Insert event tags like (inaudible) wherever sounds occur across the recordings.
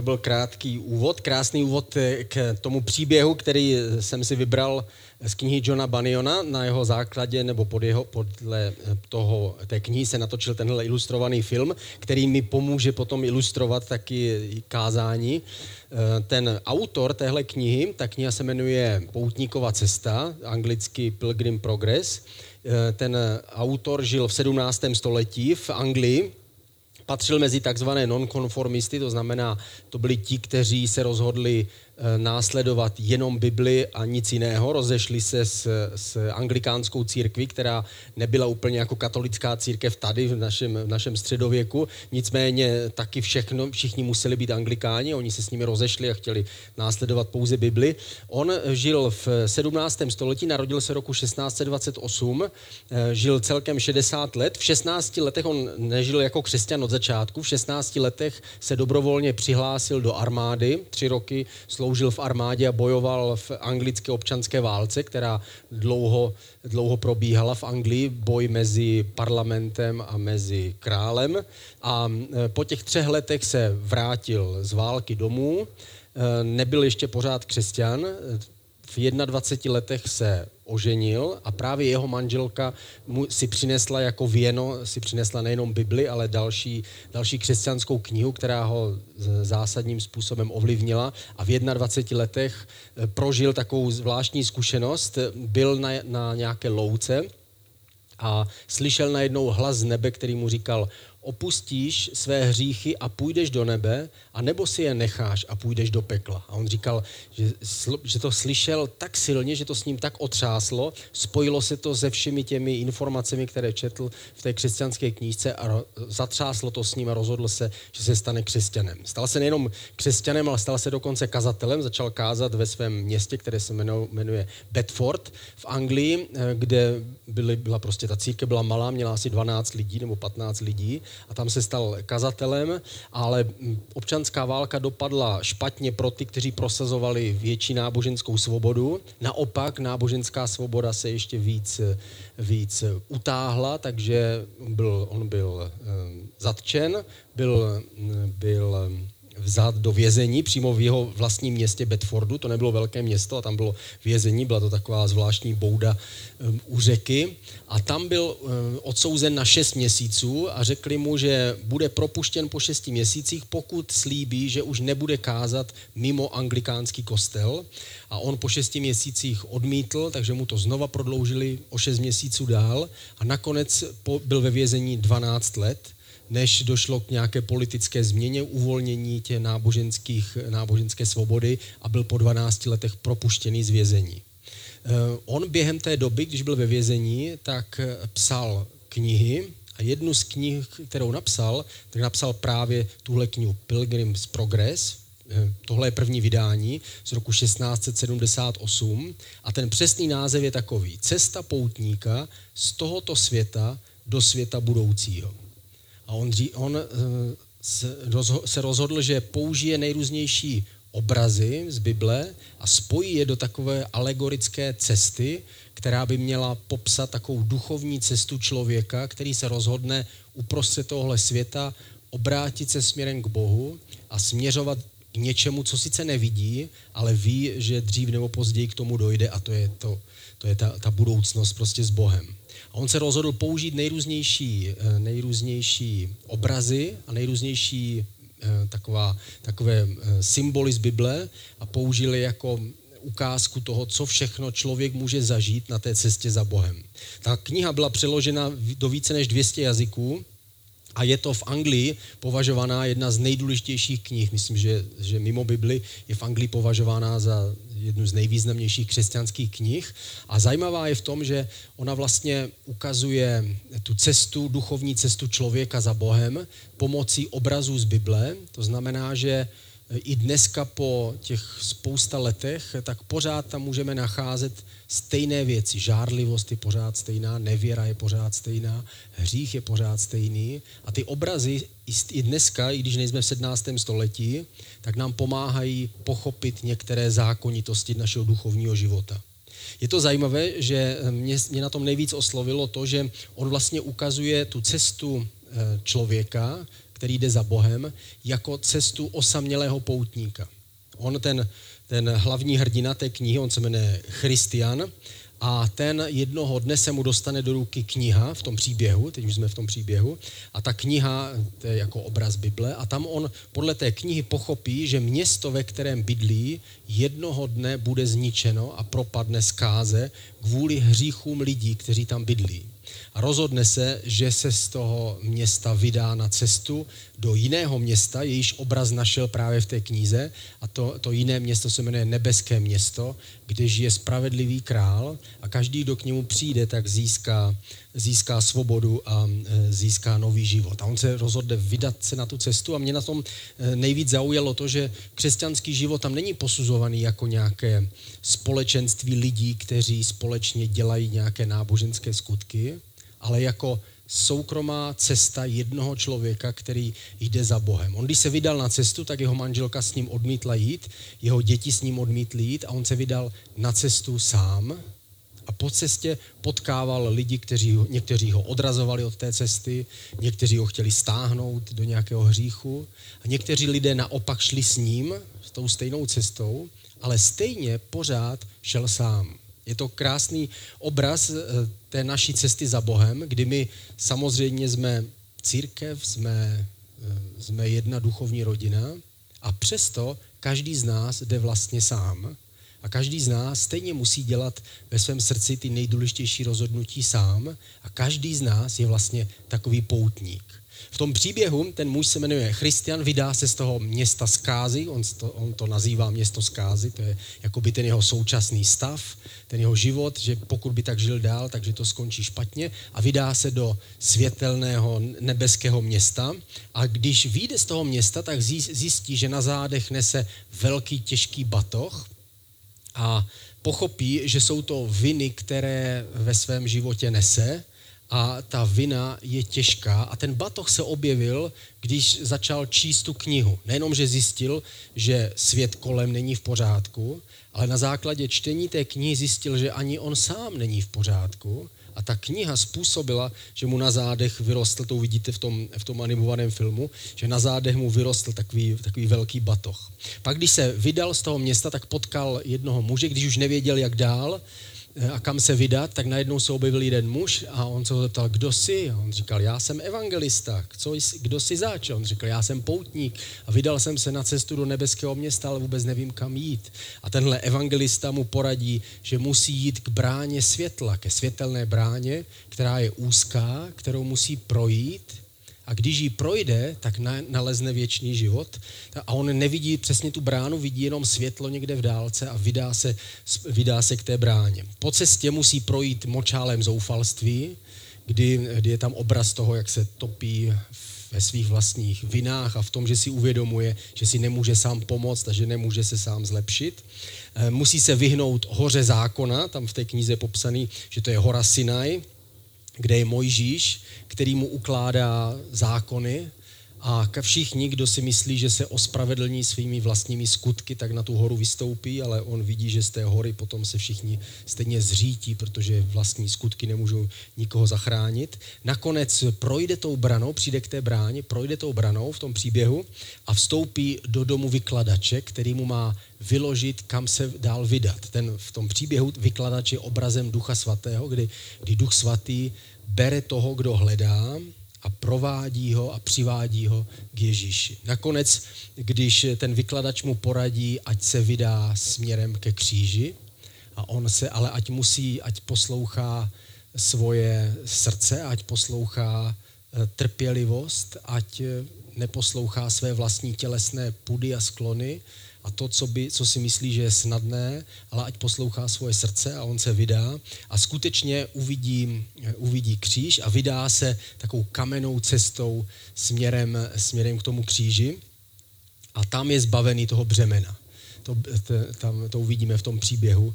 To byl krátký úvod, krásný úvod eh, k tomu příběhu, který jsem si vybral z knihy Johna Baniona. Na jeho základě nebo pod jeho, podle eh, toho, té knihy se natočil tenhle ilustrovaný film, který mi pomůže potom ilustrovat taky kázání. Eh, ten autor téhle knihy, ta kniha se jmenuje Poutníková cesta, anglicky Pilgrim Progress. Ten autor žil v 17. století v Anglii, patřil mezi takzvané nonkonformisty, to znamená, to byli ti, kteří se rozhodli následovat jenom Bibli a nic jiného. Rozešli se s, s anglikánskou církví, která nebyla úplně jako katolická církev tady v našem, v našem středověku. Nicméně taky všechno, všichni museli být anglikáni, oni se s nimi rozešli a chtěli následovat pouze Bibli. On žil v 17. století, narodil se roku 1628, eh, žil celkem 60 let. V 16 letech on nežil jako křesťan od začátku, v 16 letech se dobrovolně přihlásil do armády, tři roky sloužil sloužil v armádě a bojoval v anglické občanské válce, která dlouho, dlouho probíhala v Anglii, boj mezi parlamentem a mezi králem. A po těch třech letech se vrátil z války domů, e, nebyl ještě pořád křesťan, v 21 letech se oženil a právě jeho manželka mu si přinesla jako věno, si přinesla nejenom Bibli, ale další, další křesťanskou knihu, která ho zásadním způsobem ovlivnila a v 21 letech eh, prožil takovou zvláštní zkušenost. Byl na, na nějaké louce a slyšel najednou hlas z nebe, který mu říkal, opustíš své hříchy a půjdeš do nebe, a nebo si je necháš a půjdeš do pekla. A on říkal, že, že to slyšel tak silně, že to s ním tak otřáslo, spojilo se to se všemi těmi informacemi, které četl v té křesťanské knížce a zatřáslo to s ním a rozhodl se, že se stane křesťanem. Stal se nejenom křesťanem, ale stal se dokonce kazatelem, začal kázat ve svém městě, které se jmenuje Bedford v Anglii, eh, kde byly, byla prostě ta církev byla malá, měla asi 12 lidí nebo 15 lidí a tam se stal kazatelem, ale občanská válka dopadla špatně pro ty, kteří prosazovali větší náboženskou svobodu. Naopak náboženská svoboda se ještě víc, víc utáhla, takže byl, on byl eh, zatčen, byl, byl vzat do vězení přímo v jeho vlastním městě Bedfordu. To nebylo velké město a tam bylo vězení, byla to taková zvláštní bouda um, u řeky. A tam byl um, odsouzen na šest měsíců a řekli mu, že bude propuštěn po šesti měsících, pokud slíbí, že už nebude kázat mimo anglikánský kostel. A on po šesti měsících odmítl, takže mu to znova prodloužili o šest měsíců dál a nakonec byl ve vězení 12 let než došlo k nějaké politické změně, uvolnění tě náboženských, náboženské svobody a byl po 12 letech propuštěný z vězení. Eh, on během té doby, když byl ve vězení, tak eh, psal knihy a jednu z knih, kterou napsal, tak napsal právě tuhle knihu Pilgrim's Progress, eh, tohle je první vydání z roku 1678 a ten přesný název je takový Cesta poutníka z tohoto světa do světa budoucího. A on, on eh, se rozhodl, že použije nejrůznější obrazy z Bible a spojí je do takové alegorické cesty, která by měla popsat takovou duchovní cestu člověka, který se rozhodne uprostřed tohle světa obrátit se směrem k Bohu a směřovat k něčemu, co sice nevidí, ale ví, že dřív nebo později k tomu dojde a to je, to, to je ta, ta budoucnost prostě s Bohem. A on se rozhodl použít nejrůznější, eh, nejrůznější obrazy a nejrůznější eh, taková, takové eh, symboly z Bible a použili jako ukázku toho, co všechno člověk může zažít na té cestě za Bohem. Ta kniha byla přeložena do více než 200 jazyků a je to v Anglii považovaná jedna z nejdůležitějších knih. Myslím, že, že mimo Bibli je v Anglii považována za jednu z nejvýznamnějších křesťanských knih. A zajímavá je v tom, že ona vlastně ukazuje tu cestu, duchovní cestu člověka za Bohem pomocí obrazů z Bible. To znamená, že i dneska po těch spousta letech, tak pořád tam můžeme nacházet stejné věci. Žárlivost je pořád stejná, nevěra je pořád stejná, hřích je pořád stejný. A ty obrazy i dneska, i když nejsme v 17. století, tak nám pomáhají pochopit některé zákonitosti našeho duchovního života. Je to zajímavé, že mě, mě na tom nejvíc oslovilo to, že on vlastně ukazuje tu cestu eh, člověka, který jde za Bohem, jako cestu osamělého poutníka. On, ten, ten hlavní hrdina té knihy, on se jmenuje Christian, a ten jednoho dne se mu dostane do ruky kniha v tom příběhu, teď už jsme v tom příběhu, a ta kniha, to je jako obraz Bible, a tam on podle té knihy pochopí, že město, ve kterém bydlí, jednoho dne bude zničeno a propadne zkáze kvůli hříchům lidí, kteří tam bydlí a rozhodne se, že se z toho města vydá na cestu do jiného města, jejíž obraz našel právě v té knize. A to, to jiné město se jmenuje Nebeské město, kde žije spravedlivý král. A každý, kdo k němu přijde, tak získá, získá svobodu a e, získá nový život. A on se rozhodne vydat se na tu cestu. A mě na tom e, nejvíc zaujalo to, že křesťanský život tam není posuzovaný jako nějaké společenství lidí, kteří společně dělají nějaké náboženské skutky, ale jako soukromá cesta jednoho člověka, který jde za Bohem. On, když se vydal na cestu, tak jeho manželka s ním odmítla jít, jeho děti s ním odmítli jít a on se vydal na cestu sám a po cestě potkával lidi, kteří, někteří ho odrazovali od té cesty, někteří ho chtěli stáhnout do nějakého hříchu a někteří lidé naopak šli s ním, s tou stejnou cestou, ale stejně pořád šel sám. Je to krásný obraz eh, té naší cesty za Bohem, kdy my samozřejmě jsme církev, jsme, eh, jsme jedna duchovní rodina a přesto každý z nás jde vlastně sám. A každý z nás stejně musí dělat ve svém srdci ty nejdůležitější rozhodnutí sám a každý z nás je vlastně takový poutník. V tom příběhu ten muž se jmenuje Christian, vydá se z toho města Skázy, on to, on to nazývá město Skázy, to je jakoby ten jeho současný stav, ten jeho život, že pokud by tak žil dál, takže to skončí špatně a vydá se do světelného nebeského města. A když vyjde z toho města, tak zjistí, že na zádech nese velký těžký batoh a pochopí, že jsou to viny, které ve svém životě nese a ta vina je těžká. A ten batoh se objevil, když začal číst tu knihu. Nejenom, že zjistil, že svět kolem není v pořádku, ale na základě čtení té knihy zjistil, že ani on sám není v pořádku. A ta kniha způsobila, že mu na zádech vyrostl, to uvidíte v tom, v tom animovaném filmu, že na zádech mu vyrostl takový, takový velký batoh. Pak, když se vydal z toho města, tak potkal jednoho muže, když už nevěděl, jak dál, a kam se vydat, tak najednou se objevil jeden muž a on se ho zeptal, kdo jsi? A on říkal, já jsem evangelista. Co jsi, kdo jsi zač? On říkal, já jsem poutník a vydal jsem se na cestu do nebeského města, ale vůbec nevím, kam jít. A tenhle evangelista mu poradí, že musí jít k bráně světla, ke světelné bráně, která je úzká, kterou musí projít a když ji projde, tak nalezne věčný život. A on nevidí přesně tu bránu, vidí jenom světlo někde v dálce a vydá se, vydá se k té bráně. Po cestě musí projít močálem zoufalství, kdy, kdy je tam obraz toho, jak se topí ve svých vlastních vinách a v tom, že si uvědomuje, že si nemůže sám pomoct a že nemůže se sám zlepšit. Eh, musí se vyhnout hoře zákona, tam v té knize je popsaný, že to je hora Sinai, kde je Mojžíš, který mu ukládá zákony a všichni, kdo si myslí, že se ospravedlní svými vlastními skutky, tak na tu horu vystoupí, ale on vidí, že z té hory potom se všichni stejně zřítí, protože vlastní skutky nemůžou nikoho zachránit. Nakonec projde tou branou, přijde k té bráně, projde tou branou v tom příběhu a vstoupí do domu vykladače, který mu má vyložit, kam se dál vydat. Ten v tom příběhu vykladač je obrazem Ducha Svatého, kdy, kdy Duch Svatý bere toho, kdo hledá a provádí ho a přivádí ho k Ježíši. Nakonec, když ten vykladač mu poradí, ať se vydá směrem ke kříži, a on se, ale ať musí, ať poslouchá svoje srdce, ať poslouchá eh, trpělivost, ať eh, neposlouchá své vlastní tělesné pudy a sklony, a to, co, by, co si myslí, že je snadné, ale ať poslouchá svoje srdce a on se vydá. A skutečně uvidí, uvidí kříž a vydá se takovou kamennou cestou směrem, směrem k tomu kříži. A tam je zbavený toho břemena. To, to, tam, to uvidíme v tom příběhu,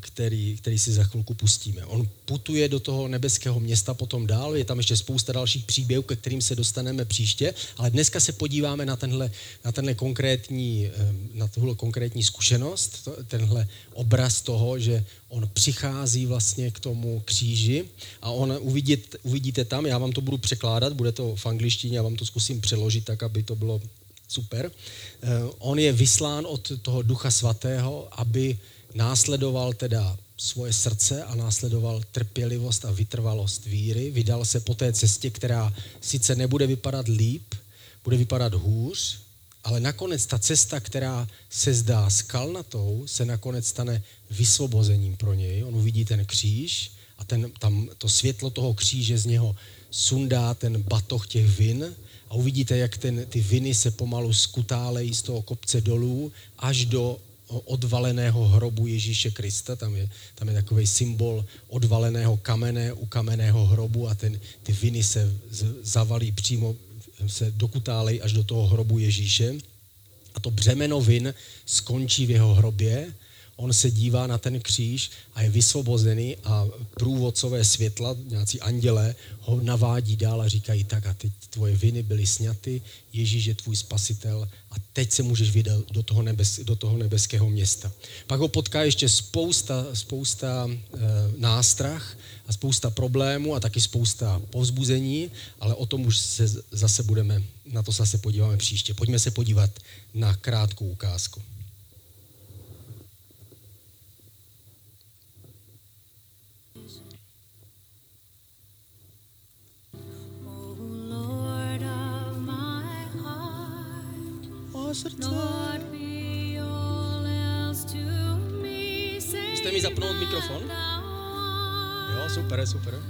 který, který si za chvilku pustíme. On putuje do toho nebeského města potom dál, je tam ještě spousta dalších příběhů, ke kterým se dostaneme příště, ale dneska se podíváme na tenhle, na tenhle konkrétní, eh, na tuhle konkrétní zkušenost, tenhle obraz toho, že on přichází vlastně k tomu kříži a on uvidíte, uvidíte tam, já vám to budu překládat, bude to v angličtině, já vám to zkusím přeložit tak, aby to bylo super. Eh, on je vyslán od toho Ducha Svatého, aby následoval teda svoje srdce a následoval trpělivost a vytrvalost víry. Vydal se po té cestě, která sice nebude vypadat líp, bude vypadat hůř, ale nakonec ta cesta, která se zdá skalnatou, se nakonec stane vysvobozením pro něj. On uvidí ten kříž a ten, tam to světlo toho kříže z něho sundá ten batoh těch vin a uvidíte, jak ten, ty viny se pomalu skutálejí z toho kopce dolů až do odvaleného hrobu Ježíše Krista, tam je, tam je takový symbol odvaleného kamene u kamenného hrobu a ten, ty viny se zavalí přímo, se dokutálej až do toho hrobu Ježíše. A to břemeno vin skončí v jeho hrobě on se dívá na ten kříž a je vysvobozený a průvodcové světla, nějací andělé, ho navádí dál a říkají tak a teď tvoje viny byly sněty, Ježíš je tvůj spasitel a teď se můžeš vydat do toho, nebes, do toho nebeského města. Pak ho potká ještě spousta, spousta e, nástrah a spousta problémů a taky spousta povzbuzení, ale o tom už se zase budeme, na to zase podíváme příště. Pojďme se podívat na krátkou ukázku. Srdce. Můžete mi zapnout mikrofon? Jo, super, super.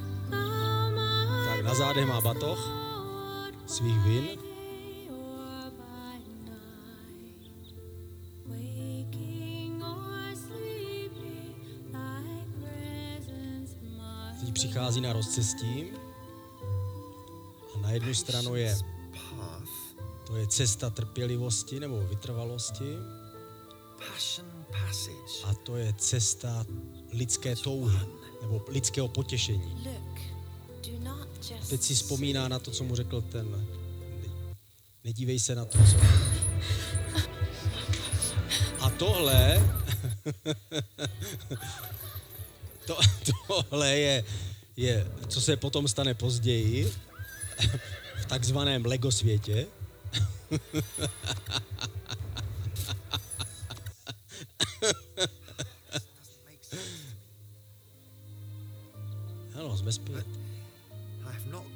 Tak na zádech má batoh svých vin. Teď přichází na rozcestí a na jednu stranu je to je cesta trpělivosti nebo vytrvalosti. A to je cesta lidské touhy nebo lidského potěšení. Teď si vzpomíná na to, co mu řekl ten. Nedívej se na to, co. A tohle, (laughs) to, tohle je, je, co se potom stane později v takzvaném Lego světě. Ano, jsme zpět.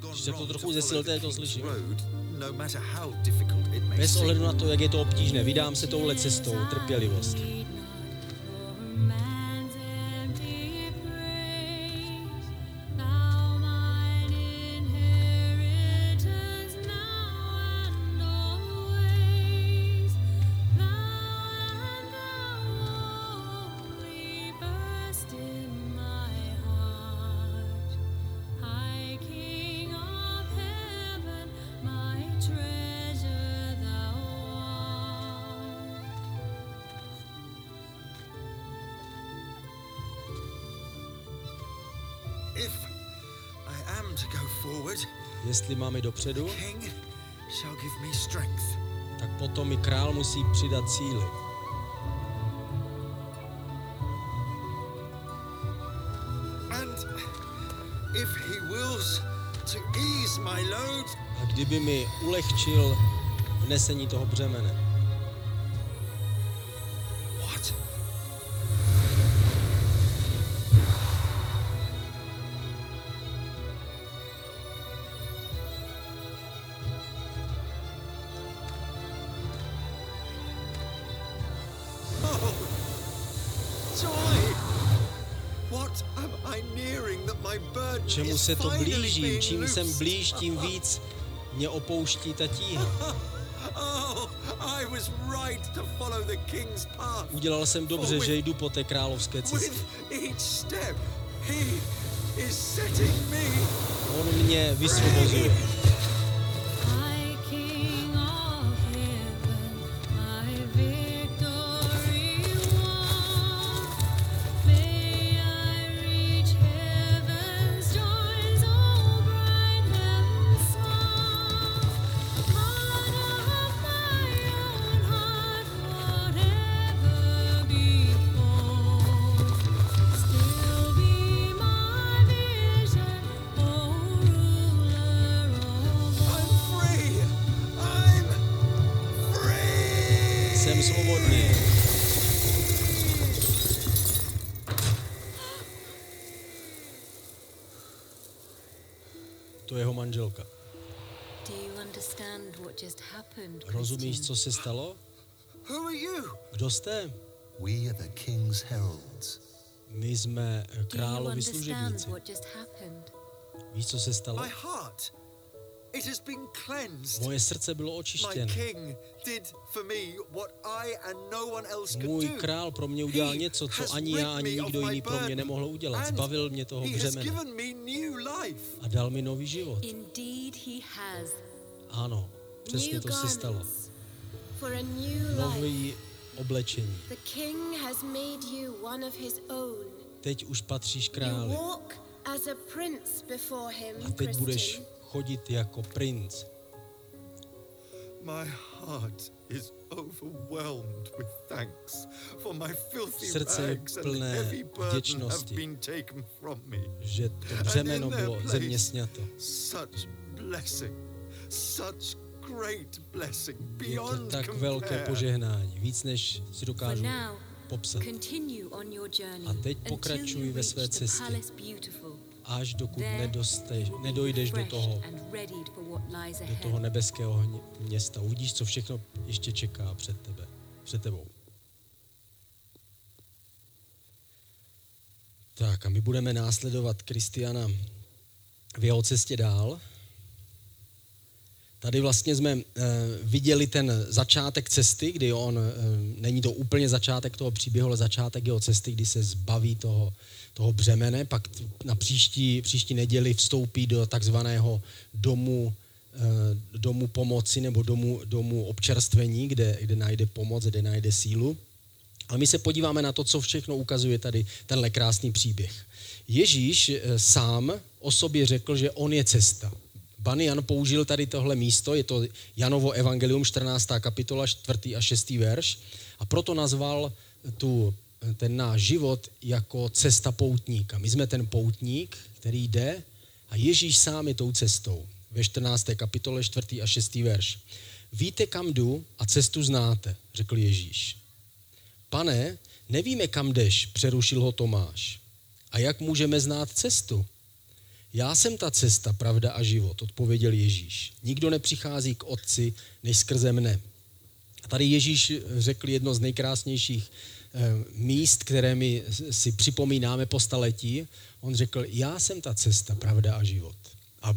Když se to trochu zesilté, to slyším. Bez ohledu na to, jak je to obtížné, vydám se touhle cestou trpělivosti. Jestli máme dopředu, tak potom mi král musí přidat síly. A kdyby mi ulehčil vnesení toho břemene. Se to blíží. Čím jsem blíž, tím víc mě opouští ta tíha. (laughs) Oh, Udělal jsem dobře, že jdu po té královské cestě. On mě vysvobozuje. Manželka. Rozumíš, co se stalo? Who are you? Kdo jste? We are the king's heralds. My jsme královi služebníci. Víš, co se stalo? Moje srdce bylo My očištěno. king did for me what I and no one else could Můj do. král pro mě udělal He něco, has co ani já, ani nikdo jiný pro mě nemohl udělat. Zbavil mě toho He has břemene given me new life. a dal mi nový život. Indeed, he has. Ano, přesně new to se stalo. garments for a new life. Nový oblečení. The king has made you one of his own. Teď už patříš You králi walk as a prince before him, a teď budeš Christian. Chodit jako princ. My heart is overwhelmed with thanks for my filthy Srdce je rags and plné heavy burden have vděčnosti. been taken from me. že to And břemeno bylo place, ze mě sněto. Such blessing, such great blessing Je to beyond tak velké compare. požehnání, víc než si For dokážu now, popsat. continue on your journey A teď until pokračuj you ve své reach the cestě. Až dokud nedosteš, nedojdeš do toho, do toho nebeského města. Uvidíš, co všechno ještě čeká před tebe, před tebou. Tak a my budeme následovat Kristiana v jeho cestě dál. Tady vlastně jsme e, viděli ten začátek cesty, kdy on, e, není to úplně začátek toho příběhu, ale začátek jeho cesty, kdy se zbaví toho, toho břemene, pak na příští, příští neděli vstoupí do takzvaného domu, e, domu pomoci nebo domu, domu občerstvení, kde, kde najde pomoc, kde najde sílu. Ale my se podíváme na to, co všechno ukazuje tady tenhle krásný příběh. Ježíš eh, sám o sobě řekl, že on je cesta. Ban Jan použil tady tohle místo, je to Janovo evangelium 14. kapitola 4. a 6. verš a proto nazval tu, ten náš život jako cesta poutníka. My jsme ten poutník, který jde a Ježíš sám je tou cestou. Ve 14. kapitole 4. a 6. verš. Víte, kam jdu a cestu znáte, řekl Ježíš. Pane, nevíme, kam jdeš, přerušil ho Tomáš. A jak můžeme znát cestu? Já jsem ta cesta, pravda a život, odpověděl Ježíš. Nikdo nepřichází k Otci, než skrze mne. A tady Ježíš řekl jedno z nejkrásnějších eh, míst, které my si připomínáme po staletí. On řekl, já jsem ta cesta, pravda a život. A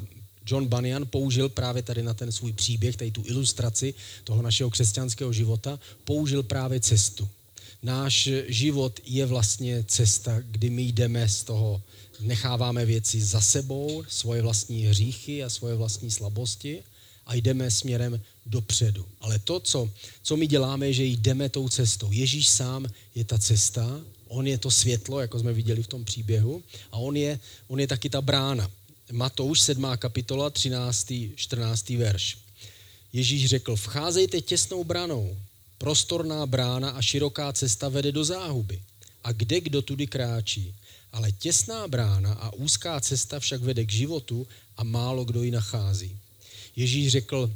John Bunyan použil právě tady na ten svůj příběh, tady tu ilustraci toho našeho křesťanského života, použil právě cestu. Náš život je vlastně cesta, kdy my jdeme z toho, necháváme věci za sebou, svoje vlastní hříchy a svoje vlastní slabosti a jdeme směrem dopředu. Ale to, co, co my děláme, je, že jdeme tou cestou. Ježíš sám je ta cesta, on je to světlo, jako jsme viděli v tom příběhu, a on je, on je taky ta brána. Matouš 7. kapitola, 13. 14. verš. Ježíš řekl, vcházejte těsnou branou, prostorná brána a široká cesta vede do záhuby. A kde kdo tudy kráčí? Ale těsná brána a úzká cesta však vede k životu a málo kdo ji nachází. Ježíš řekl,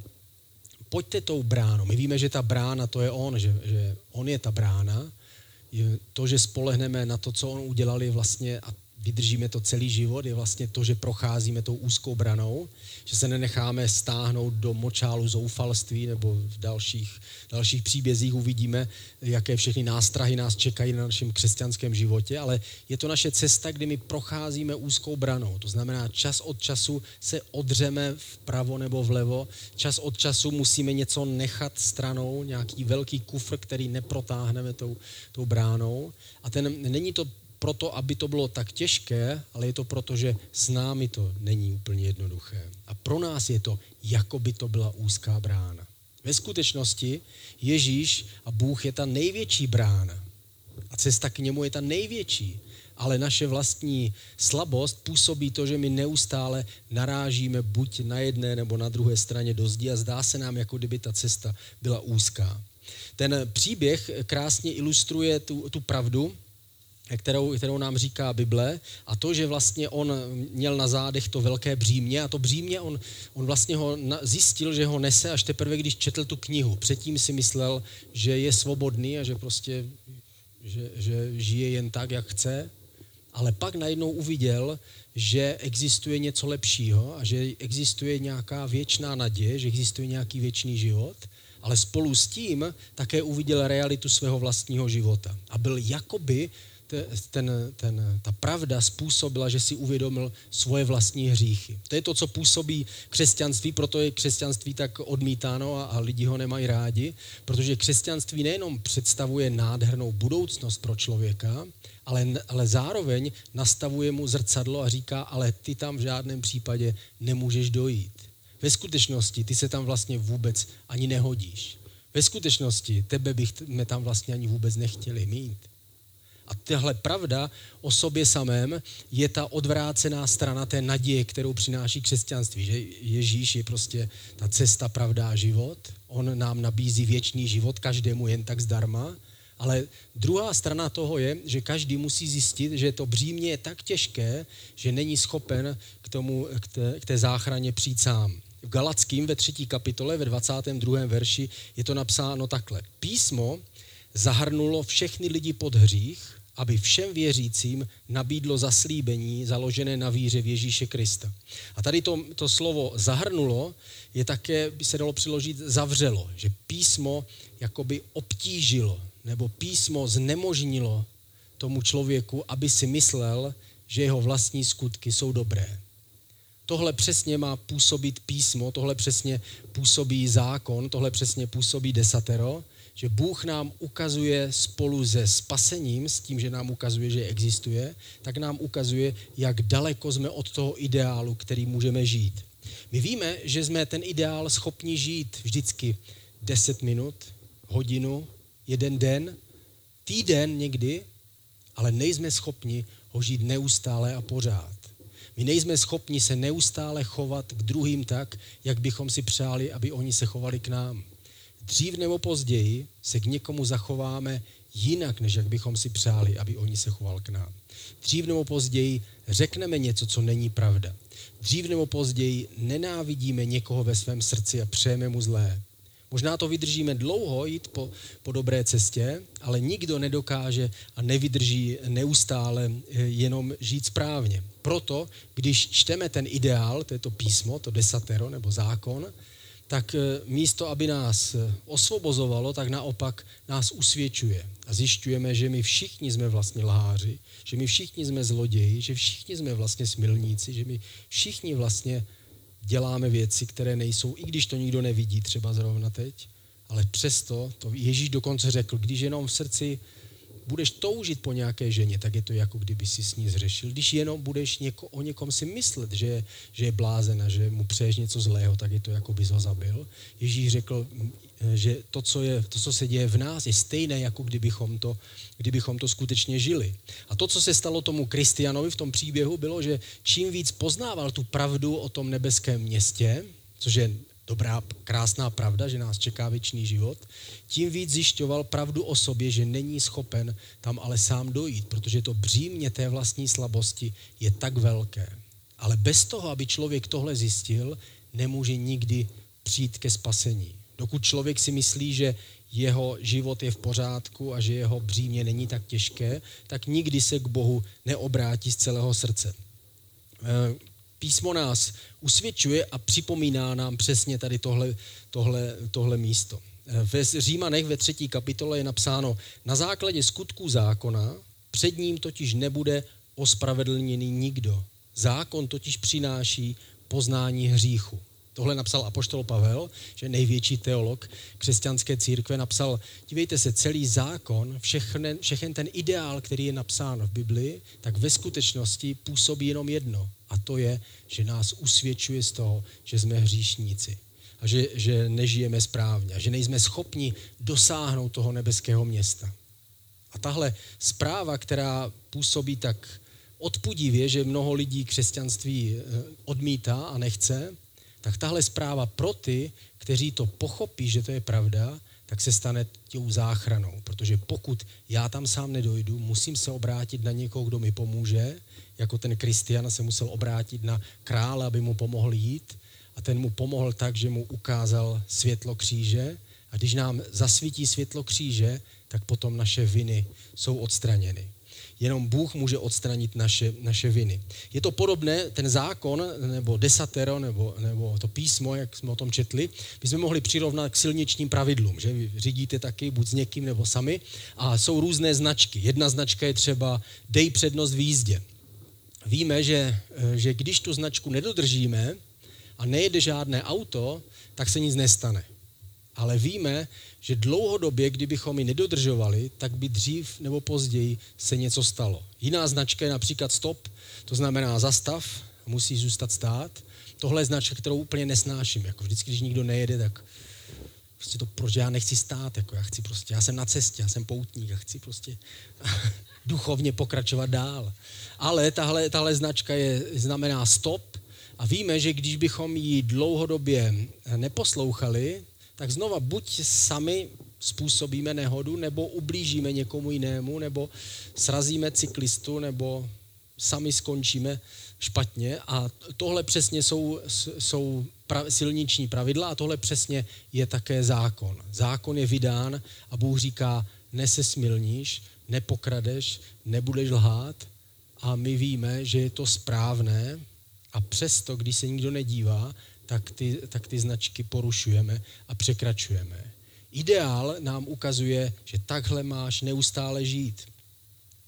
pojďte tou bránou. My víme, že ta brána to je on, že, že on je ta brána. Je to, že spolehneme na to, co on udělal, je vlastně, a vydržíme to celý život, je vlastně to, že procházíme tou úzkou branou, že se nenecháme stáhnout do močálu zoufalství nebo v dalších, dalších příbězích uvidíme, jaké všechny nástrahy nás čekají na našem křesťanském životě, ale je to naše cesta, kdy my procházíme úzkou branou. To znamená, čas od času se odřeme vpravo nebo vlevo, čas od času musíme něco nechat stranou, nějaký velký kufr, který neprotáhneme tou, tou bránou. A ten, není to proto, aby to bylo tak těžké, ale je to proto, že s námi to není úplně jednoduché. A pro nás je to, jako by to byla úzká brána. Ve skutečnosti Ježíš a Bůh je ta největší brána. A cesta k němu je ta největší. Ale naše vlastní slabost působí to, že my neustále narážíme buď na jedné nebo na druhé straně do zdi a zdá se nám, jako kdyby ta cesta byla úzká. Ten příběh krásně ilustruje tu, tu pravdu, kterou, kterou nám říká Bible a to, že vlastně on měl na zádech to velké břímě a to břímě on, on vlastně ho na, zjistil, že ho nese až teprve, když četl tu knihu. Předtím si myslel, že je svobodný a že prostě že, že žije jen tak, jak chce, ale pak najednou uviděl, že existuje něco lepšího a že existuje nějaká věčná naděje, že existuje nějaký věčný život, ale spolu s tím také uviděl realitu svého vlastního života. A byl jakoby ten, ten, ta pravda způsobila, že si uvědomil svoje vlastní hříchy. To je to, co působí křesťanství, proto je křesťanství tak odmítáno a, a lidi ho nemají rádi, protože křesťanství nejenom představuje nádhernou budoucnost pro člověka, ale, ale zároveň nastavuje mu zrcadlo a říká, ale ty tam v žádném případě nemůžeš dojít. Ve skutečnosti ty se tam vlastně vůbec ani nehodíš. Ve skutečnosti tebe bychom tam vlastně ani vůbec nechtěli mít. A tahle pravda o sobě samém je ta odvrácená strana té naděje, kterou přináší křesťanství. Že Ježíš je prostě ta cesta, pravda a život. On nám nabízí věčný život každému jen tak zdarma. Ale druhá strana toho je, že každý musí zjistit, že to břímě je tak těžké, že není schopen k, tomu, k, té, k té záchraně přijít sám. V Galackým ve třetí kapitole, ve 22. verši je to napsáno takhle. Písmo zahrnulo všechny lidi pod hřích, aby všem věřícím nabídlo zaslíbení založené na víře v Ježíše Krista. A tady to, to slovo zahrnulo je také, by se dalo přiložit, zavřelo, že písmo jakoby obtížilo, nebo písmo znemožnilo tomu člověku, aby si myslel, že jeho vlastní skutky jsou dobré. Tohle přesně má působit písmo, tohle přesně působí zákon, tohle přesně působí desatero, že Bůh nám ukazuje spolu se spasením, s tím, že nám ukazuje, že existuje, tak nám ukazuje, jak daleko jsme od toho ideálu, který můžeme žít. My víme, že jsme ten ideál schopni žít vždycky 10 minut, hodinu, jeden den, týden někdy, ale nejsme schopni ho žít neustále a pořád. My nejsme schopni se neustále chovat k druhým tak, jak bychom si přáli, aby oni se chovali k nám dřív nebo později se k někomu zachováme jinak, než jak bychom si přáli, aby oni se choval k nám. Dřív nebo později řekneme něco, co není pravda. Dřív nebo později nenávidíme někoho ve svém srdci a přejeme mu zlé. Možná to vydržíme dlouho jít po, po dobré cestě, ale nikdo nedokáže a nevydrží neustále eh, jenom žít správně. Proto, když čteme ten ideál, to je to písmo, to desatero nebo zákon, tak eh, místo, aby nás eh, osvobozovalo, tak naopak nás usvědčuje. A zjišťujeme, že my všichni jsme vlastně lháři, že my všichni jsme zloději, že všichni jsme vlastně smilníci, že my všichni vlastně děláme věci, které nejsou, i když to nikdo nevidí třeba zrovna teď, ale přesto to Ježíš dokonce řekl, když jenom v srdci budeš toužit po nějaké ženě, tak je to jako kdyby si s ní zřešil. Když jenom budeš něko, o někom si myslet, že, že je blázen a že mu přeješ něco zlého, tak je to jako bys ho zabil. Ježíš řekl, že to co, je, to, co se děje v nás, je stejné, jako kdybychom to, kdybychom to skutečně žili. A to, co se stalo tomu Kristianovi v tom příběhu, bylo, že čím víc poznával tu pravdu o tom nebeském městě, což je dobrá, krásná pravda, že nás čeká věčný život, tím víc zjišťoval pravdu o sobě, že není schopen tam ale sám dojít, protože to břímě té vlastní slabosti je tak velké. Ale bez toho, aby člověk tohle zjistil, nemůže nikdy přijít ke spasení. Dokud člověk si myslí, že jeho život je v pořádku a že jeho břímě není tak těžké, tak nikdy se k Bohu neobrátí z celého srdce. Písmo nás usvědčuje a připomíná nám přesně tady tohle, tohle, tohle místo. Ve Římanech ve třetí kapitole je napsáno, na základě skutků zákona před ním totiž nebude ospravedlněný nikdo. Zákon totiž přináší poznání hříchu. Tohle napsal apoštol Pavel, že největší teolog křesťanské církve napsal, dívejte se, celý zákon, všechny, všechen ten ideál, který je napsán v Biblii, tak ve skutečnosti působí jenom jedno. A to je, že nás usvědčuje z toho, že jsme hříšníci. A že, že nežijeme správně. A že nejsme schopni dosáhnout toho nebeského města. A tahle zpráva, která působí tak odpudivě, že mnoho lidí křesťanství eh, odmítá a nechce, tak tahle zpráva pro ty, kteří to pochopí, že to je pravda, tak se stane tou záchranou. Protože pokud já tam sám nedojdu, musím se obrátit na někoho, kdo mi pomůže, jako ten Kristian se musel obrátit na krále, aby mu pomohl jít a ten mu pomohl tak, že mu ukázal světlo kříže a když nám zasvítí světlo kříže, tak potom naše viny jsou odstraněny. Jenom Bůh může odstranit naše, naše viny. Je to podobné, ten zákon, nebo desatero, nebo, nebo to písmo, jak jsme o tom četli, bychom mohli přirovnat k silničním pravidlům, že vy řídíte taky buď s někým nebo sami a jsou různé značky. Jedna značka je třeba dej přednost v jízdě. Víme, že, že když tu značku nedodržíme a nejede žádné auto, tak se nic nestane. Ale víme, že dlouhodobě, kdybychom ji nedodržovali, tak by dřív nebo později se něco stalo. Jiná značka je například stop, to znamená zastav, musí zůstat stát. Tohle je značka, kterou úplně nesnáším. Jako vždycky, když nikdo nejede, tak prostě to, proč já nechci stát, jako já chci prostě, já jsem na cestě, já jsem poutník, já chci prostě (laughs) duchovně pokračovat dál. Ale tahle, tahle značka je, znamená stop a víme, že když bychom ji dlouhodobě neposlouchali, tak znova buď sami způsobíme nehodu, nebo ublížíme někomu jinému, nebo srazíme cyklistu, nebo sami skončíme špatně. A tohle přesně jsou, jsou pra, silniční pravidla a tohle přesně je také zákon. Zákon je vydán a Bůh říká, nesesmilníš, nepokradeš, nebudeš lhát a my víme, že je to správné a přesto, když se nikdo nedívá, tak ty, tak ty značky porušujeme a překračujeme. Ideál nám ukazuje, že takhle máš neustále žít.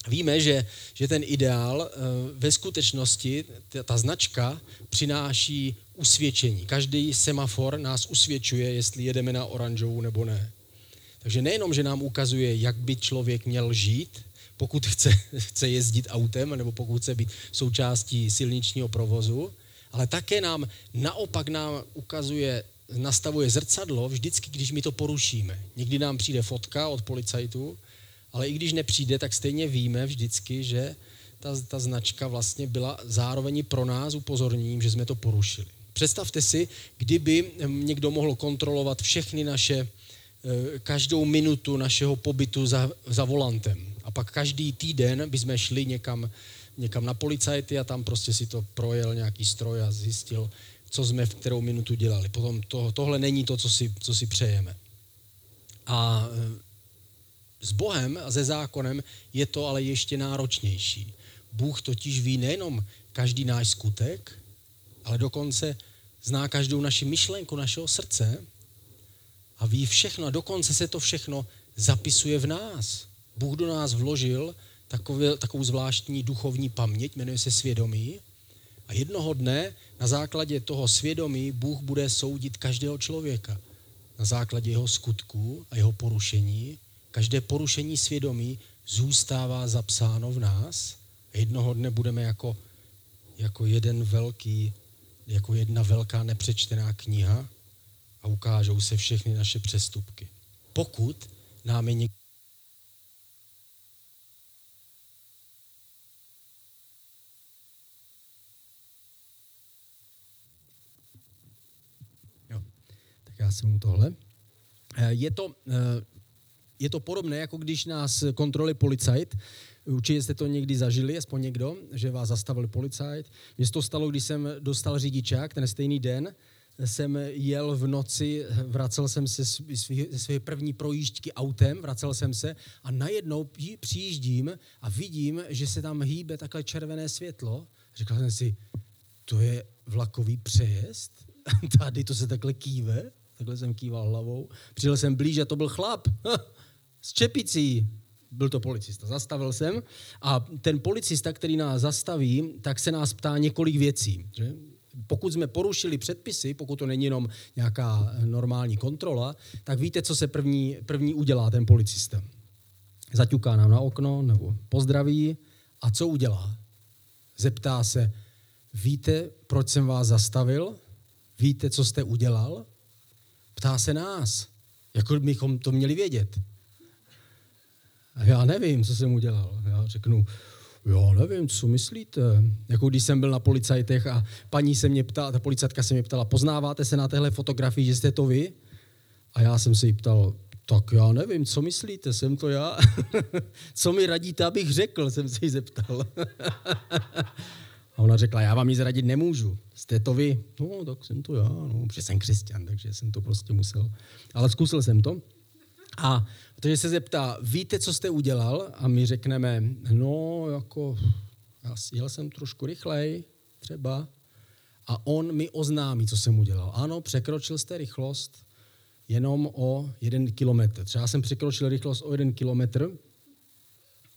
Víme, že, že ten ideál eh, ve skutečnosti, ta, ta značka, přináší usvědčení. Každý semafor nás usvědčuje, jestli jedeme na oranžovou nebo ne. Takže nejenom, že nám ukazuje, jak by člověk měl žít, pokud chce, (laughs) chce jezdit autem nebo pokud chce být součástí silničního provozu, ale také nám naopak nám ukazuje, nastavuje zrcadlo vždycky, když my to porušíme. Někdy nám přijde fotka od policajtů, ale i když nepřijde, tak stejně víme vždycky, že ta, ta značka vlastně byla zároveň pro nás upozorněním, že jsme to porušili. Představte si, kdyby někdo mohl kontrolovat všechny naše, eh, každou minutu našeho pobytu za, za volantem. A pak každý týden bychom šli někam někam na policajty a tam prostě si to projel nějaký stroj a zjistil, co jsme v kterou minutu dělali. Potom to, tohle není to, co si, co si přejeme. A e, s Bohem a se zákonem je to ale ještě náročnější. Bůh totiž ví nejenom každý náš skutek, ale dokonce zná každou naši myšlenku našeho srdce a ví všechno a dokonce se to všechno zapisuje v nás. Bůh do nás vložil takové, takovou zvláštní duchovní paměť, jmenuje se svědomí. A jednoho dne na základě toho svědomí Bůh bude soudit každého člověka. Na základě jeho skutků a jeho porušení. Každé porušení svědomí zůstává zapsáno v nás. A jednoho dne budeme jako, jako jeden velký, jako jedna velká nepřečtená kniha a ukážou se všechny naše přestupky. Pokud nám je někdo já jsem mu tohle. Eh, je to, eh, je to podobné, jako když nás kontroluje policajt. Určitě jste to někdy zažili, aspoň někdo, že vás zastavil policajt. Mně to stalo, když jsem dostal řidičák ten stejný den, jsem jel v noci, vracel jsem se ze své první projížďky autem, vracel jsem se a najednou přijíždím a vidím, že se tam hýbe takhle červené světlo. Říkal jsem si, to je vlakový přejezd? (laughs) Tady to se takhle kýve? Takhle jsem kýval hlavou. Přijel jsem blíž a to byl chlap. (laughs) S čepicí. Byl to policista. Zastavil jsem a ten policista, který nás zastaví, tak se nás ptá několik věcí. Že? Pokud jsme porušili předpisy, pokud to není jenom nějaká normální kontrola, tak víte, co se první, první udělá ten policista. Zaťuká nám na okno nebo pozdraví a co udělá? Zeptá se, víte, proč jsem vás zastavil? Víte, co jste udělal? Ptá se nás, jako bychom to měli vědět. Já nevím, co jsem udělal. Já řeknu, já nevím, co myslíte. Jako když jsem byl na policajtech a paní se mě ptala, ta policajtka se mě ptala, poznáváte se na téhle fotografii, že jste to vy? A já jsem se jí ptal, tak já nevím, co myslíte, jsem to já? (laughs) co mi radíte, abych řekl, jsem se jí zeptal. (laughs) A ona řekla, já vám nic radit nemůžu, jste to vy. No, tak jsem to já, no, protože jsem křesťan, takže jsem to prostě musel. Ale zkusil jsem to. A protože se zeptá, víte, co jste udělal? A my řekneme, no, jako, já jel jsem trošku rychlej, třeba. A on mi oznámí, co jsem udělal. Ano, překročil jste rychlost jenom o jeden kilometr. Třeba jsem překročil rychlost o jeden kilometr,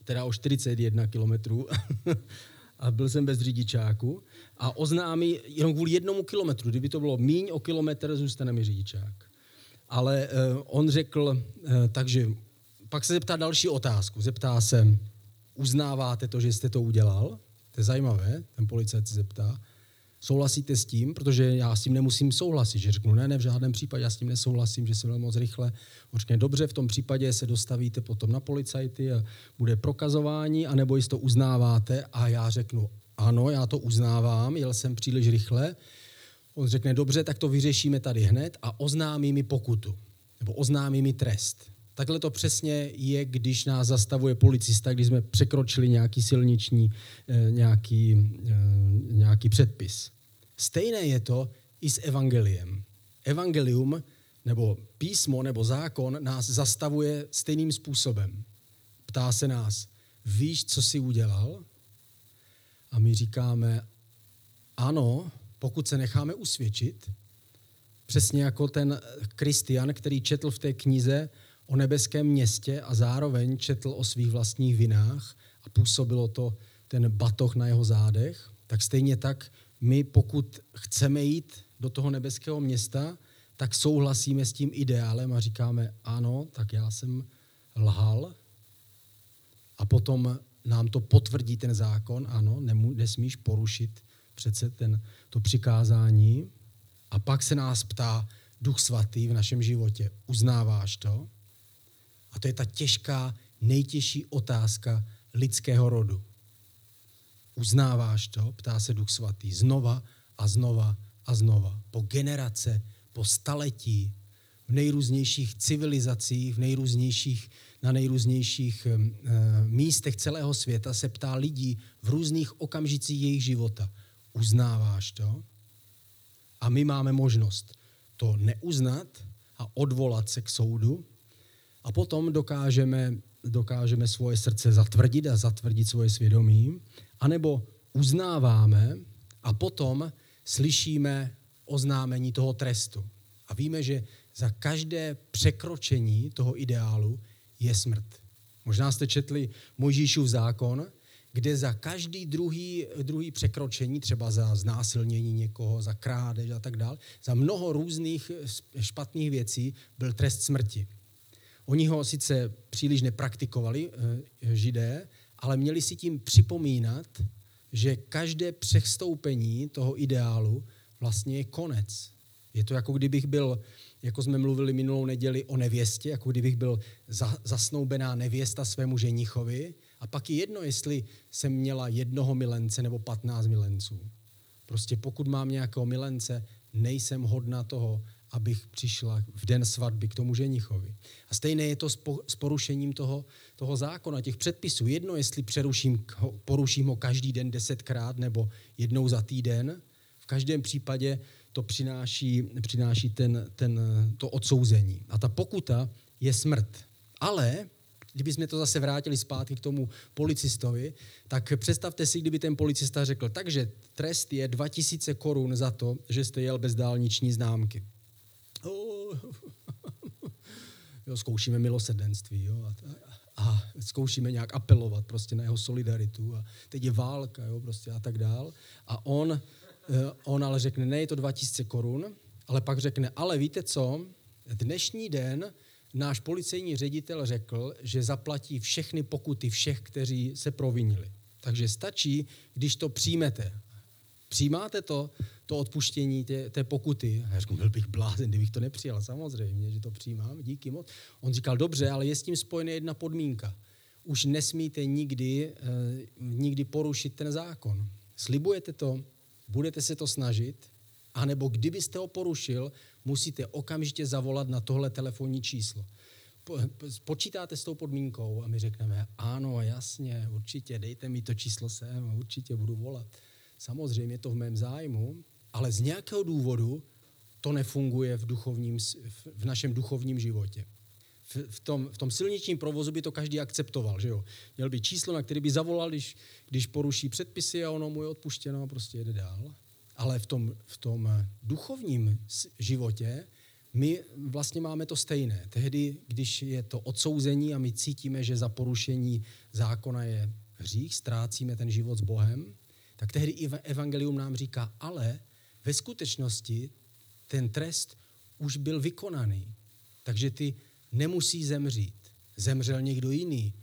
teda o 41 kilometrů. (laughs) a byl jsem bez řidičáku a oznámí jenom kvůli jednomu kilometru. Kdyby to bylo míň o kilometr, zůstane mi řidičák. Ale uh, on řekl, uh, takže pak se zeptá další otázku. Zeptá se, uznáváte to, že jste to udělal? To je zajímavé, ten policajt se zeptá. Souhlasíte s tím? Protože já s tím nemusím souhlasit. Že řeknu, ne, ne, v žádném případě já s tím nesouhlasím, že jsem byl moc rychle. On řekne, dobře, v tom případě se dostavíte potom na policajty a bude prokazování, anebo jestli to uznáváte a já řeknu, ano, já to uznávám, jel jsem příliš rychle. On řekne, dobře, tak to vyřešíme tady hned a oznámí mi pokutu, nebo oznámí mi trest. Takhle to přesně je, když nás zastavuje policista, když jsme překročili nějaký silniční, eh, nějaký, eh, nějaký předpis. Stejné je to i s evangeliem. Evangelium nebo písmo nebo zákon nás zastavuje stejným způsobem. Ptá se nás, víš, co jsi udělal? A my říkáme, ano, pokud se necháme usvědčit, přesně jako ten Kristian, který četl v té knize o nebeském městě a zároveň četl o svých vlastních vinách a působilo to ten batoh na jeho zádech, tak stejně tak my, pokud chceme jít do toho nebeského města, tak souhlasíme s tím ideálem a říkáme, ano, tak já jsem lhal. A potom nám to potvrdí ten zákon, ano, nesmíš porušit přece ten, to přikázání. A pak se nás ptá Duch Svatý v našem životě, uznáváš to? A to je ta těžká, nejtěžší otázka lidského rodu. Uznáváš to? Ptá se Duch Svatý. Znova a znova a znova. Po generace, po staletí, v nejrůznějších civilizacích, v nejrůznějších, na nejrůznějších e, místech celého světa se ptá lidí v různých okamžicích jejich života. Uznáváš to? A my máme možnost to neuznat a odvolat se k soudu, a potom dokážeme, dokážeme svoje srdce zatvrdit a zatvrdit svoje svědomí, anebo uznáváme a potom slyšíme oznámení toho trestu. A víme, že za každé překročení toho ideálu je smrt. Možná jste četli Mojžíšův zákon, kde za každý druhý, druhý překročení, třeba za znásilnění někoho, za krádež a tak dále, za mnoho různých špatných věcí byl trest smrti. Oni ho sice příliš nepraktikovali, eh, židé, ale měli si tím připomínat, že každé přestoupení toho ideálu vlastně je konec. Je to jako kdybych byl, jako jsme mluvili minulou neděli o nevěstě, jako kdybych byl zasnoubená nevěsta svému ženichovi a pak je jedno, jestli jsem měla jednoho milence nebo patnáct milenců. Prostě pokud mám nějakého milence, nejsem hodna toho, abych přišla v den svatby k tomu ženichovi. A stejné je to s porušením toho, toho zákona, těch předpisů. Jedno, jestli přeruším, poruším ho každý den desetkrát nebo jednou za týden, v každém případě to přináší, přináší ten, ten, to odsouzení. A ta pokuta je smrt. Ale kdybychom to zase vrátili zpátky k tomu policistovi, tak představte si, kdyby ten policista řekl, takže trest je 2000 korun za to, že jste jel bez dálniční známky. Jo, zkoušíme milosrdenství jo, a, a, zkoušíme nějak apelovat prostě na jeho solidaritu a teď je válka jo, prostě a tak dál. A on, eh, on ale řekne, ne, je to 2000 korun, ale pak řekne, ale víte co, dnešní den náš policejní ředitel řekl, že zaplatí všechny pokuty všech, kteří se provinili. Takže stačí, když to přijmete. Přijímáte to? to odpuštění té, té pokuty. A já řekl, byl bych blázen, kdybych to nepřijal. Samozřejmě, že to přijímám, díky moc. On říkal, dobře, ale je s tím spojená jedna podmínka. Už nesmíte nikdy, eh, nikdy porušit ten zákon. Slibujete to? Budete se to snažit? A nebo kdybyste ho porušil, musíte okamžitě zavolat na tohle telefonní číslo. po- počítáte s tou podmínkou a my řekneme, ano, jasně, určitě, dejte mi to číslo sem, určitě budu volat. Samozřejmě je to v mém zájmu, ale z nějakého důvodu to nefunguje v, duchovním, v našem duchovním životě. V, v, tom, v tom silničním provozu by to každý akceptoval, že jo? Měl by číslo, na který by zavolal, když, když poruší předpisy a ono mu je odpuštěno a prostě jede dál. Ale v tom, v tom duchovním životě my vlastně máme to stejné. Tehdy, když je to odsouzení a my cítíme, že za porušení zákona je hřích, ztrácíme ten život s Bohem, tak tehdy i evangelium nám říká, ale ve skutečnosti ten trest už byl vykonaný. Takže ty nemusí zemřít. Zemřel někdo jiný.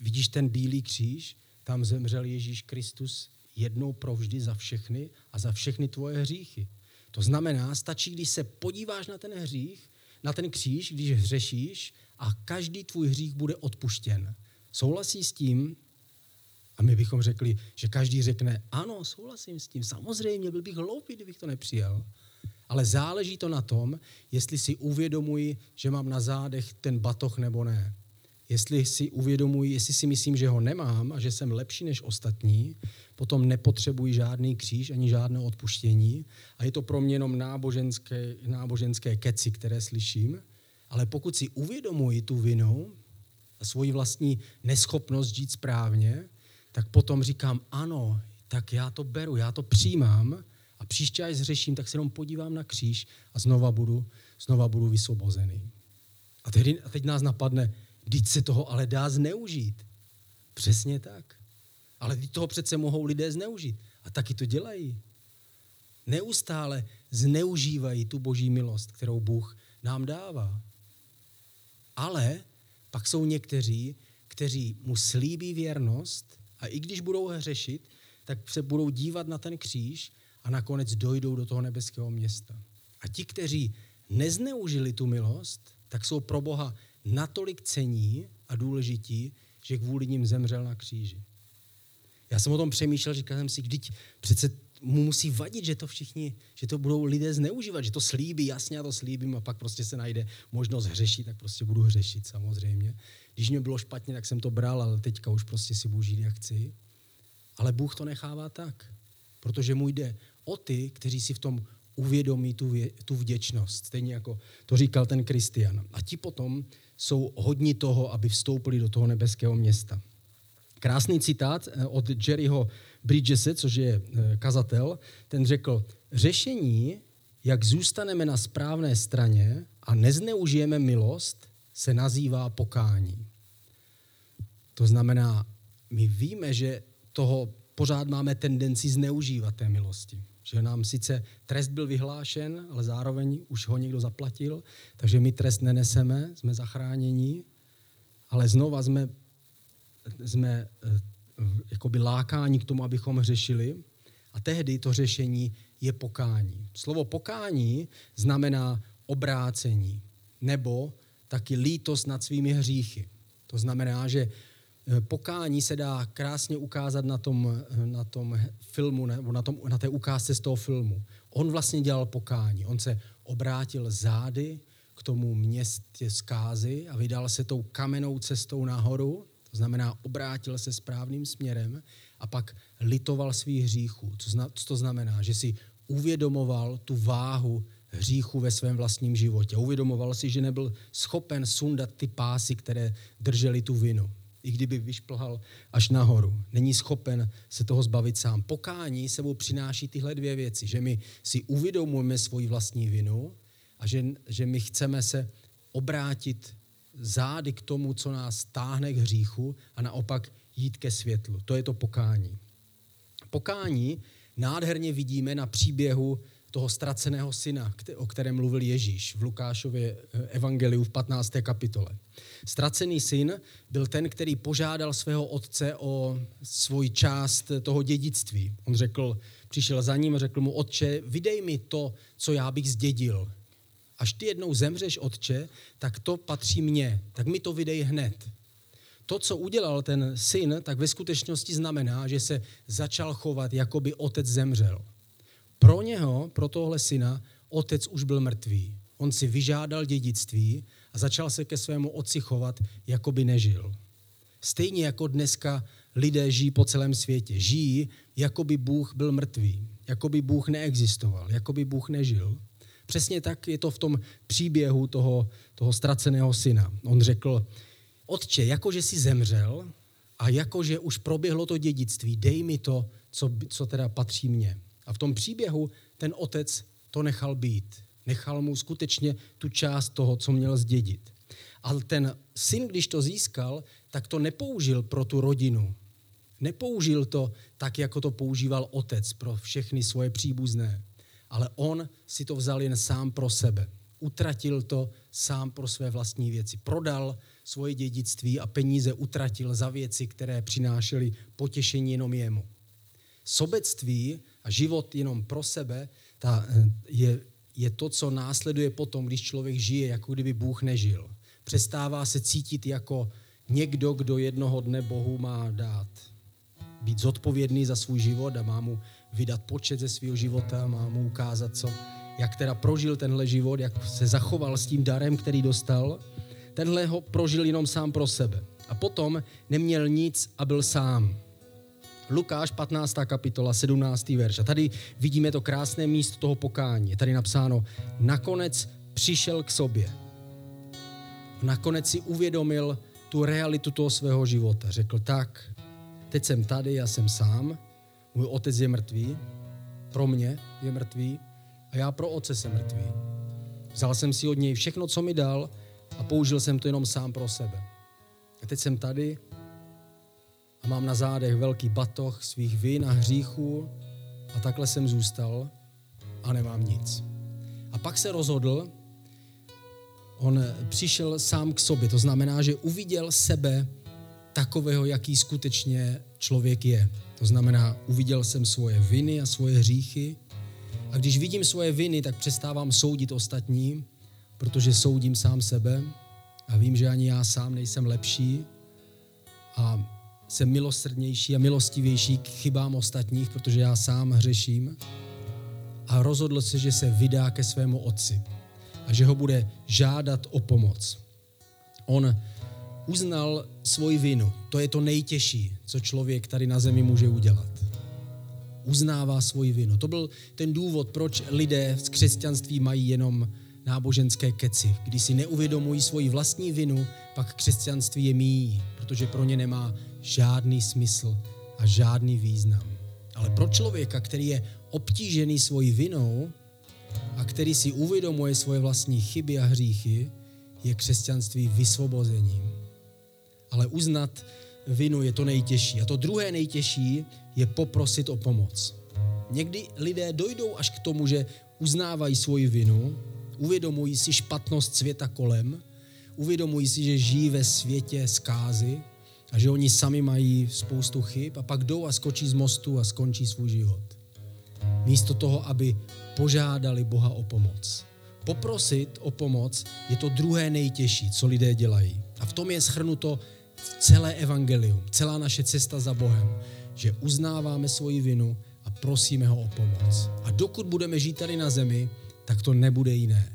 Vidíš ten bílý kříž? Tam zemřel Ježíš Kristus jednou provždy za všechny a za všechny tvoje hříchy. To znamená, stačí, když se podíváš na ten hřích, na ten kříž, když hřešíš a každý tvůj hřích bude odpuštěn. Souhlasí s tím, a my bychom řekli, že každý řekne, ano, souhlasím s tím, samozřejmě, byl bych hloupý, kdybych to nepřijal. Ale záleží to na tom, jestli si uvědomuji, že mám na zádech ten batoh nebo ne. Jestli si uvědomuji, jestli si myslím, že ho nemám a že jsem lepší než ostatní, potom nepotřebuji žádný kříž ani žádné odpuštění a je to pro mě jenom náboženské, náboženské keci, které slyším. Ale pokud si uvědomuji tu vinu a svoji vlastní neschopnost žít správně, tak potom říkám, ano, tak já to beru, já to přijímám a příště, až zřeším, tak se jenom podívám na kříž a znova budu, znova budu vysvobozený. A, tehdy, a teď nás napadne, teď se toho ale dá zneužít. Přesně tak. Ale teď toho přece mohou lidé zneužít. A taky to dělají. Neustále zneužívají tu boží milost, kterou Bůh nám dává. Ale pak jsou někteří, kteří mu slíbí věrnost a i když budou hřešit, tak se budou dívat na ten kříž a nakonec dojdou do toho nebeského města. A ti, kteří nezneužili tu milost, tak jsou pro Boha natolik cení a důležití, že kvůli ním zemřel na kříži. Já jsem o tom přemýšlel, říkal jsem si, když přece mu musí vadit, že to všichni, že to budou lidé zneužívat, že to slíbí, jasně já to slíbím a pak prostě se najde možnost hřešit, tak prostě budu hřešit samozřejmě. Když mě bylo špatně, tak jsem to bral, ale teďka už prostě si budu žít, jak chci. Ale Bůh to nechává tak, protože mu jde o ty, kteří si v tom uvědomí tu, vě, tu vděčnost, stejně jako to říkal ten Kristian. A ti potom jsou hodní toho, aby vstoupili do toho nebeského města. Krásný citát eh, od Jerryho Bridgese, což je eh, kazatel, ten řekl, řešení, jak zůstaneme na správné straně a nezneužijeme milost, se nazývá pokání. To znamená, my víme, že toho pořád máme tendenci zneužívat té milosti. Že nám sice trest byl vyhlášen, ale zároveň už ho někdo zaplatil, takže my trest neneseme, jsme zachráněni, ale znova jsme, jsme eh, jakoby lákáni k tomu, abychom řešili. A tehdy to řešení je pokání. Slovo pokání znamená obrácení nebo taky lítost nad svými hříchy. To znamená, že pokání se dá krásně ukázat na tom, eh, na tom filmu nebo na, tom, na té ukázce z toho filmu. On vlastně dělal pokání. On se obrátil zády k tomu městě zkázy a vydal se tou kamenou cestou nahoru, to znamená obrátil se správným směrem a pak litoval svých hříchů. Co to znamená? Že si uvědomoval tu váhu hříchu ve svém vlastním životě. Uvědomoval si, že nebyl schopen sundat ty pásy, které držely tu vinu. I kdyby vyšplhal až nahoru. Není schopen se toho zbavit sám. Pokání sebou přináší tyhle dvě věci. Že my si uvědomujeme svoji vlastní vinu a že, že my chceme se obrátit zády k tomu, co nás táhne k hříchu a naopak jít ke světlu. To je to pokání. Pokání nádherně vidíme na příběhu toho ztraceného syna, o kterém mluvil Ježíš v Lukášově evangeliu v 15. kapitole. Ztracený syn byl ten, který požádal svého otce o svoji část toho dědictví. On řekl, přišel za ním a řekl mu, otče, vydej mi to, co já bych zdědil. Až ty jednou zemřeš, otče, tak to patří mně, tak mi to vydej hned. To, co udělal ten syn, tak ve skutečnosti znamená, že se začal chovat, jako by otec zemřel. Pro něho, pro tohle syna, otec už byl mrtvý. On si vyžádal dědictví a začal se ke svému otci chovat, jako by nežil. Stejně jako dneska lidé žijí po celém světě. Žijí, jako by Bůh byl mrtvý, jako by Bůh neexistoval, jako by Bůh nežil. Přesně tak je to v tom příběhu toho, toho ztraceného syna. On řekl, otče, jakože jsi zemřel a jakože už proběhlo to dědictví, dej mi to, co, co teda patří mně. A v tom příběhu ten otec to nechal být. Nechal mu skutečně tu část toho, co měl zdědit. Ale ten syn, když to získal, tak to nepoužil pro tu rodinu. Nepoužil to tak, jako to používal otec pro všechny svoje příbuzné. Ale on si to vzal jen sám pro sebe. Utratil to sám pro své vlastní věci. Prodal svoje dědictví a peníze utratil za věci, které přinášely potěšení jenom jemu. Sobectví a život jenom pro sebe ta, eh, je, je to, co následuje potom, když člověk žije, jako kdyby Bůh nežil. Přestává se cítit jako někdo, kdo jednoho dne Bohu má dát. Být zodpovědný za svůj život a má mu vydat počet ze svého života, má mu ukázat, co, jak teda prožil tenhle život, jak se zachoval s tím darem, který dostal. Tenhle ho prožil jenom sám pro sebe. A potom neměl nic a byl sám. Lukáš 15. kapitola, 17. verš. A tady vidíme to krásné místo toho pokání. Je tady napsáno, nakonec přišel k sobě. Nakonec si uvědomil tu realitu toho svého života. Řekl tak, teď jsem tady, já jsem sám, můj otec je mrtvý, pro mě je mrtvý a já pro otce jsem mrtvý. Vzal jsem si od něj všechno, co mi dal a použil jsem to jenom sám pro sebe. A teď jsem tady a mám na zádech velký batoh svých vin a hříchů a takhle jsem zůstal a nemám nic. A pak se rozhodl, on přišel sám k sobě, to znamená, že uviděl sebe takového, jaký skutečně člověk je. To znamená, uviděl jsem svoje viny a svoje hříchy a když vidím svoje viny, tak přestávám soudit ostatní, protože soudím sám sebe a vím, že ani já sám nejsem lepší a jsem milosrdnější a milostivější k chybám ostatních, protože já sám hřeším. A rozhodl se, že se vydá ke svému otci a že ho bude žádat o pomoc. On uznal svoji vinu. To je to nejtěžší, co člověk tady na zemi může udělat. Uznává svoji vinu. To byl ten důvod, proč lidé z křesťanství mají jenom náboženské keci. Když si neuvědomují svoji vlastní vinu, pak křesťanství je míjí, protože pro ně nemá žádný smysl a žádný význam. Ale pro člověka, který je obtížený svojí vinou a který si uvědomuje svoje vlastní chyby a hříchy, je křesťanství vysvobozením. Ale uznat vinu je to nejtěžší. A to druhé nejtěžší je poprosit o pomoc. Někdy lidé dojdou až k tomu, že uznávají svoji vinu, uvědomují si špatnost světa kolem, uvědomují si, že žijí ve světě zkázy a že oni sami mají spoustu chyb a pak jdou a skočí z mostu a skončí svůj život. Místo toho, aby požádali Boha o pomoc. Poprosit o pomoc je to druhé nejtěžší, co lidé dělají. A v tom je schrnuto celé evangelium, celá naše cesta za Bohem, že uznáváme svoji vinu a prosíme ho o pomoc. A dokud budeme žít tady na zemi, tak to nebude jiné.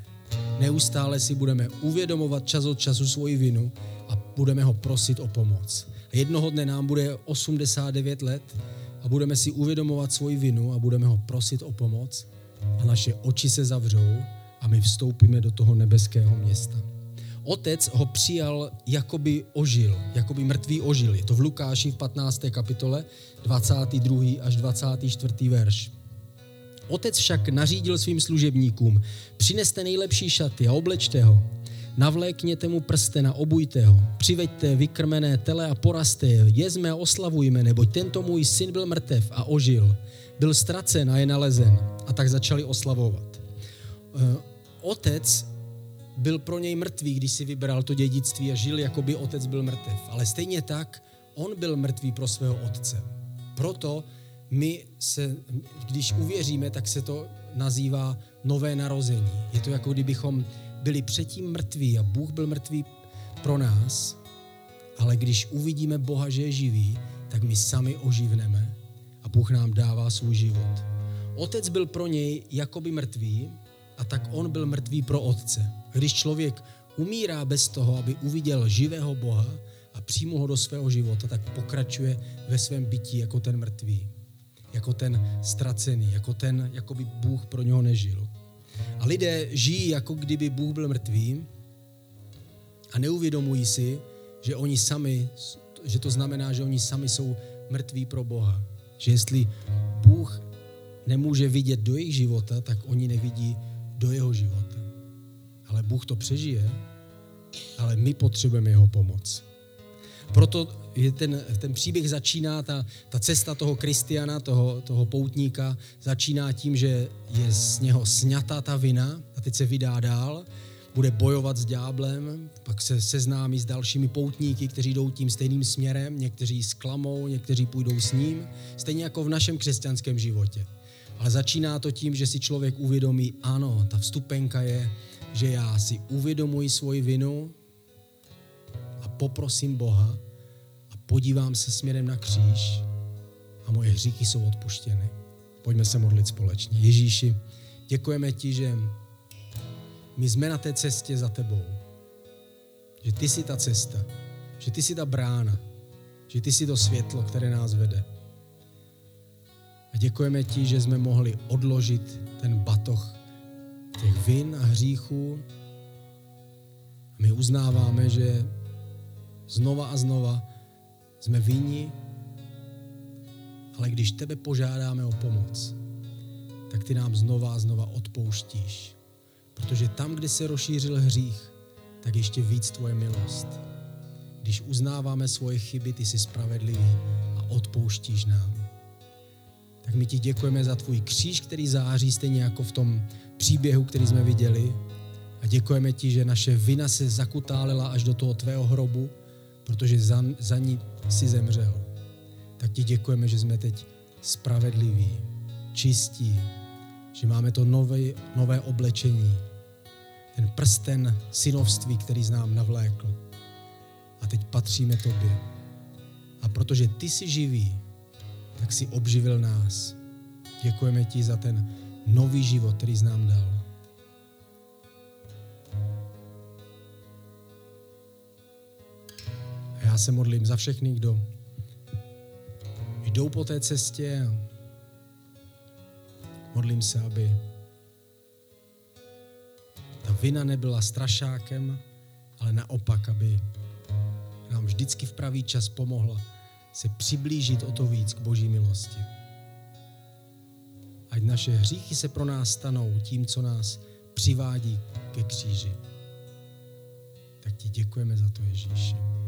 Neustále si budeme uvědomovat čas od času svoji vinu budeme ho prosit o pomoc. Jednoho dne nám bude 89 let a budeme si uvědomovat svoji vinu a budeme ho prosit o pomoc a naše oči se zavřou a my vstoupíme do toho nebeského města. Otec ho přijal, jakoby ožil, jakoby mrtvý ožil. Je to v Lukáši v 15. kapitole, 22. až 24. verš. Otec však nařídil svým služebníkům, přineste nejlepší šaty a oblečte ho. Navlékněte mu prsten a obujte ho. Přiveďte vykrmené tele a poraste je. Jezme a oslavujme, neboť tento můj syn byl mrtev a ožil. Byl ztracen a je nalezen. A tak začali oslavovat. Eh, otec byl pro něj mrtvý, když si vybral to dědictví a žil, jako by otec byl mrtev. Ale stejně tak, on byl mrtvý pro svého otce. Proto my se, když uvěříme, tak se to nazývá nové narození. Je to jako kdybychom byli předtím mrtví a Bůh byl mrtvý pro nás, ale když uvidíme Boha, že je živý, tak my sami oživneme a Bůh nám dává svůj život. Otec byl pro něj jakoby mrtvý a tak on byl mrtvý pro otce. Když člověk umírá bez toho, aby uviděl živého Boha a přijmu ho do svého života, tak pokračuje ve svém bytí jako ten mrtvý, jako ten ztracený, jako ten, jako by Bůh pro něho nežil. A lidé žijí, jako kdyby Bůh byl mrtvý a neuvědomují si, že oni sami, že to znamená, že oni sami jsou mrtví pro Boha. Že jestli Bůh nemůže vidět do jejich života, tak oni nevidí do jeho života. Ale Bůh to přežije, ale my potřebujeme jeho pomoc. Proto ten, ten příběh začíná, ta, ta cesta toho Kristiana, toho, toho poutníka, začíná tím, že je z něho sněta ta vina a teď se vydá dál, bude bojovat s ďáblem, pak se seznámí s dalšími poutníky, kteří jdou tím stejným směrem, někteří sklamou, někteří půjdou s ním, stejně jako v našem křesťanském životě. Ale začíná to tím, že si člověk uvědomí, ano, ta vstupenka je, že já si uvědomuji svoji vinu a poprosím Boha a podívám se směrem na kříž a moje hříchy jsou odpuštěny. Pojďme se modlit společně. Ježíši, děkujeme ti, že my jsme na té cestě za tebou. Že ty jsi ta cesta, že ty jsi ta brána, že ty jsi to světlo, které nás vede. A děkujeme ti, že jsme mohli odložit ten batoh těch vin a hříchů. A my uznáváme, že znova a znova jsme vinni, ale když tebe požádáme o pomoc, tak ty nám znova a znova odpouštíš. Protože tam, kde se rozšířil hřích, tak ještě víc tvoje milost. Když uznáváme svoje chyby, ty jsi spravedlivý a odpouštíš nám. Tak my ti děkujeme za tvůj kříž, který září stejně jako v tom příběhu, který jsme viděli. A děkujeme ti, že naše vina se zakutálila až do toho tvého hrobu, protože za, za ní si zemřel. Tak ti děkujeme, že jsme teď spravedliví, čistí, že máme to nové, nové oblečení, ten prsten synovství, který znám navlékl. A teď patříme tobě. A protože ty jsi živý, tak si obživil nás. Děkujeme ti za ten nový život, který jsi nám dal. Já se modlím za všechny, kdo jdou po té cestě a modlím se, aby ta vina nebyla strašákem, ale naopak, aby nám vždycky v pravý čas pomohla se přiblížit o to víc k Boží milosti. Ať naše hříchy se pro nás stanou tím, co nás přivádí ke kříži. Tak ti děkujeme za to, Ježíši.